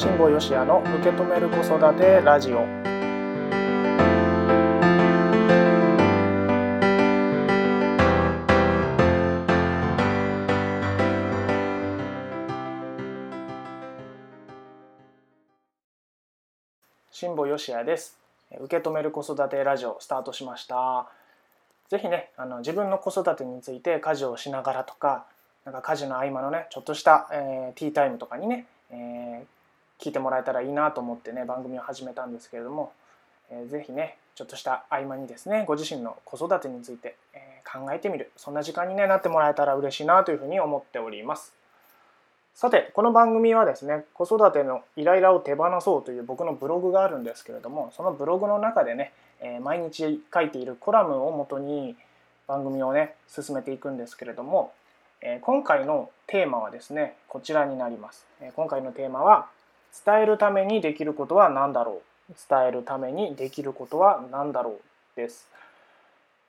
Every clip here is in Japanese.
辛坊よしやの受け止める子育てラジオ。辛坊よしやです。受け止める子育てラジオスタートしました。ぜひねあの自分の子育てについて家事をしながらとかなんか家事の合間のねちょっとした、えー、ティータイムとかにね、えー、聞いてもらえたらいいなと思ってね番組を始めたんですけれども、えー、ぜひねちょっとした合間にですねご自身の子育てについて、えー、考えてみるそんな時間に、ね、なってもらえたら嬉しいなというふうに思っております。さてこの番組はですね子育てのイライラを手放そうという僕のブログがあるんですけれどもそのブログの中でね、えー、毎日書いているコラムをもとに番組をね進めていくんですけれどもえ今回のテーマはですねこちらになります、え今回のテーマは伝えるためにできることは何だろう？伝えるためにできることは何だろう？です。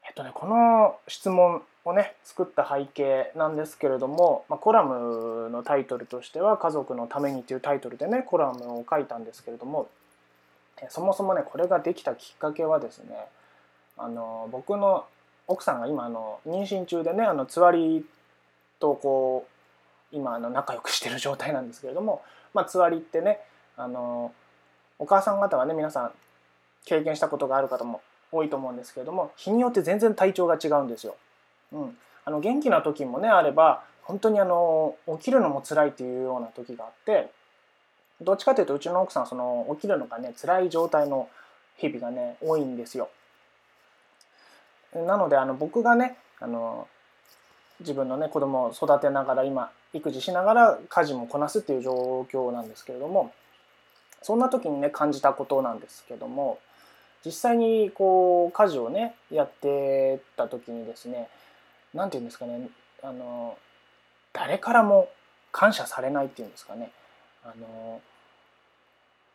えっとねこの質問をね作った背景なんですけれども、まあ、コラムのタイトルとしては「家族のために」というタイトルでねコラムを書いたんですけれどもそもそもねこれができたきっかけはですねあの僕の奥さんが今あの妊娠中でねあのつわりとこうう今の仲良くしてる状態なんですけれども、まあ、つわりってねあのお母さん方はね皆さん経験したことがある方も多いと思うんですけれども日によって全然体調が違うんですよ。うん、あの元気な時もねあれば本当にあの起きるのも辛いっていうような時があってどっちかというとうちの奥さんその起きるのがね辛い状態の日々がね多いんですよ。なのであの僕がねあの自分のね子供を育てながら今育児しながら家事もこなすっていう状況なんですけれどもそんな時にね感じたことなんですけども実際にこう家事をねやってた時にですね何て言うんですかねあの誰からも感謝されないっていうんですかねあの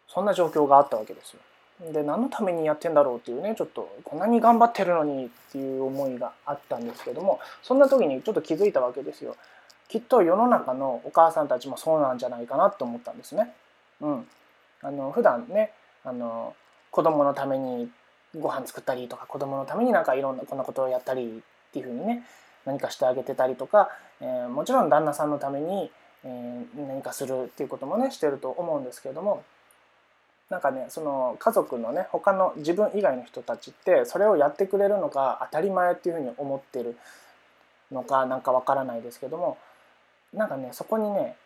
そんな状況があったわけですよ。で何のためにやってんだろうっていうねちょっとこんなに頑張ってるのにっていう思いがあったんですけどもそんな時にちょっと気づいたわけですよ。きっと世の中のお母さんたちもそうなんじゃないかなと思ったんですね。うん、あの普段ねあの子供のためにご飯作ったりとか子供のためになんかいろんなこんなことをやったりっていうふうにね何かしてあげてたりとか、えー、もちろん旦那さんのために、えー、何かするっていうこともねしてると思うんですけどもなんかねその家族のね他の自分以外の人たちってそれをやってくれるのが当たり前っていうふうに思ってるのかなんかわからないですけどもなんかねそこにね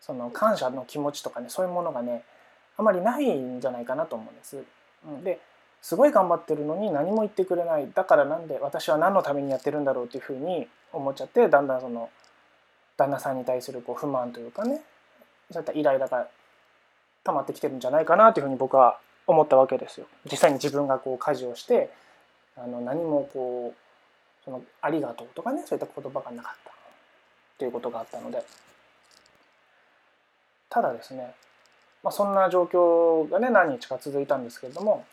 その感謝の気持ちとかねそういうものがねあまりないんじゃないかなと思うんです。ですごい頑張ってるのに何も言ってくれないだからなんで私は何のためにやってるんだろうっていうふうに思っちゃってだんだんその旦那さんに対するこう不満というかねそういったイライラが溜まってきてるんじゃないかなというふうに僕は思ったわけですよ。実際に自分がこう家事をしてあの何もこうその「ありがとう」とかねそういった言葉がなかったということがあったのでただですね、まあ、そんな状況がね何日か続いたんですけれども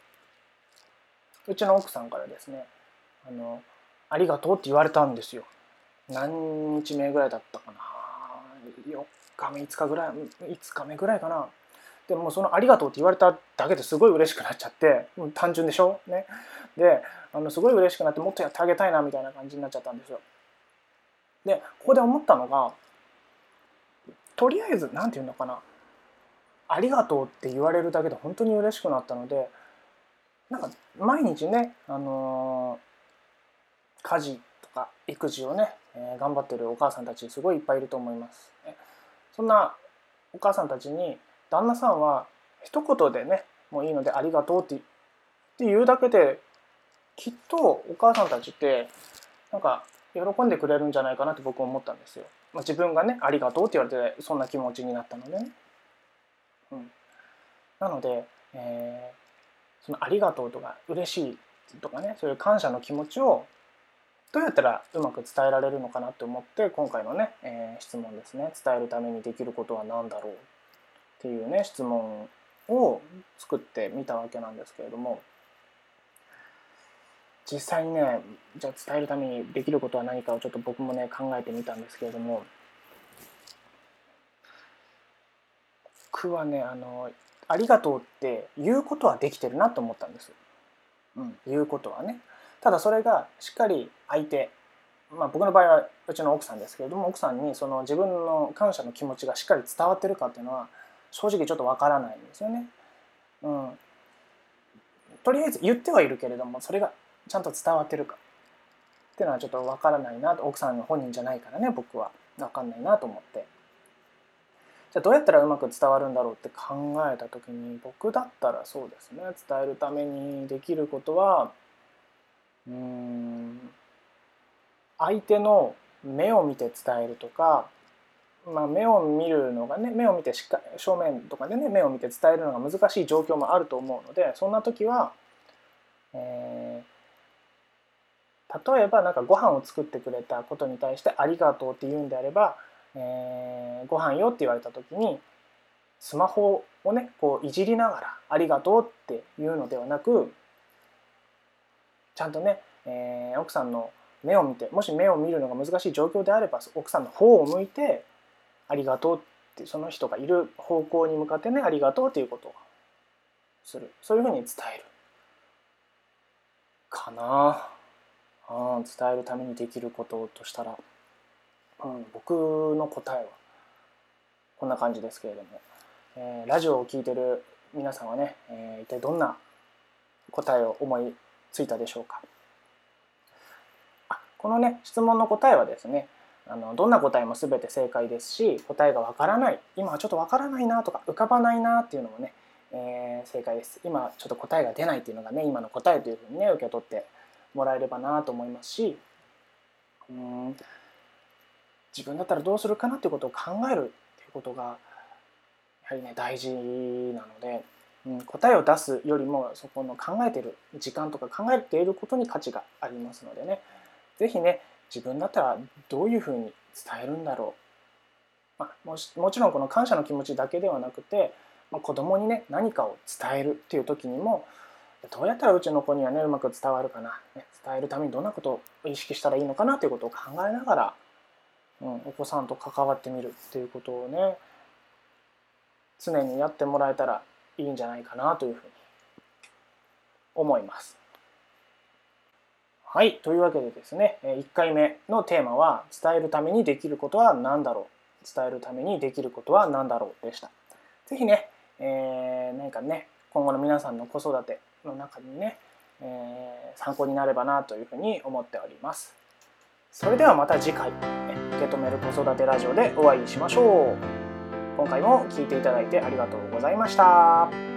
うちの奥さんからですね「あのありがとう」って言われたんですよ。何日目ぐらいだったかな？4日目5日ぐらい5日目ぐらいかな？でもその「ありがとう」って言われただけですごい嬉しくなっちゃって単純でしょ？ね。であのすごい嬉しくなってもっとやってあげたいなみたいな感じになっちゃったんですよ。でここで思ったのがとりあえず何て言うのかな「ありがとう」って言われるだけで本当に嬉しくなったのでなんか毎日ね、あのー、家事とか育児をね、えー、頑張ってるお母さんたちすごいいっぱいいると思います。そんなお母さんたちに旦那さんは一言でねもういいので「ありがとう」って言うだけできっとお母さんたちってなんか喜んでくれるんじゃないかなって僕思ったんですよ。まあ、自分がね「ありがとう」って言われてそんな気持ちになったのね。うん、なので、えー、その「ありがとう」とか「嬉しい」とかねそういう感謝の気持ちをどうやったらうまく伝えられるのかなって思って今回のね、えー、質問ですね伝えるためにできることは何だろうっていうね質問を作ってみたわけなんですけれども実際にねじゃあ伝えるためにできることは何かをちょっと僕もね考えてみたんですけれども僕はねあのありがとうって言うことはできてるなと思ったんです。うん、言うことはね。ただそれがしっかり相手、まあ、僕の場合はうちの奥さんですけれども奥さんにその自分の感謝の気持ちがしっかり伝わってるかっていうのは正直ちょっとわからないんですよね。うん、とりあえず言ってはいるけれどもそれがちゃんと伝わってるか。っていうのはちょっとわからないなと奥さんの本人じゃないからね僕は。分かんないなと思って。じゃあどうやったらうまく伝わるんだろうって考えた時に僕だったらそうですね。伝えるためにできることはうん相手の目を見て伝えるとか、まあ、目を見るのがね目を見てしっかり正面とかでね目を見て伝えるのが難しい状況もあると思うのでそんな時は、えー、例えばなんかご飯を作ってくれたことに対して「ありがとう」って言うんであればえー、ご飯よって言われた時にスマホをねこういじりながら「ありがとう」っていうのではなくちゃんとね、えー、奥さんの目を見てもし目を見るのが難しい状況であれば奥さんの方を向いて「ありがとう」ってその人がいる方向に向かってね「ありがとう」っていうことをする。そういうふうに伝える。かな。あ伝えるためにできることとしたら。うん、僕の答えはこんな感じですけれども、えー、ラジオを聴いてる皆さんはね、えー、一体どんな答えを思いついたでしょうか。このね質問の答えはですねあのどんな答えも全て正解ですし答えがわからない今はちょっとわからないなとか浮かばないなっていうのもね、えー、正解です。今ちょっと答えが出ないっていうのがね今の答えというふうにね受け取ってもらえればなと思いますしうん自分だったらどうするかなっていうことを考えるっていうことがやはりね大事なので、うん、答えを出すよりもそこの考えてる時間とか考えていることに価値がありますのでね是非ね自分だったらどういうふうに伝えるんだろう、まあ、ももちろんこの感謝の気持ちだけではなくて、まあ、子供にね何かを伝えるっていう時にもどうやったらうちの子にはねうまく伝わるかな、ね、伝えるためにどんなことを意識したらいいのかなということを考えながらうん、お子さんと関わってみるっていうことをね常にやってもらえたらいいんじゃないかなというふうに思います。はい。というわけでですね、1回目のテーマは、伝えるためにできることは何だろう伝えるためにできることは何だろうでした。是非ね、えー、何かね、今後の皆さんの子育ての中にね、えー、参考になればなというふうに思っております。それではまた次回受け止める子育てラジオでお会いしましょう今回も聴いていただいてありがとうございました。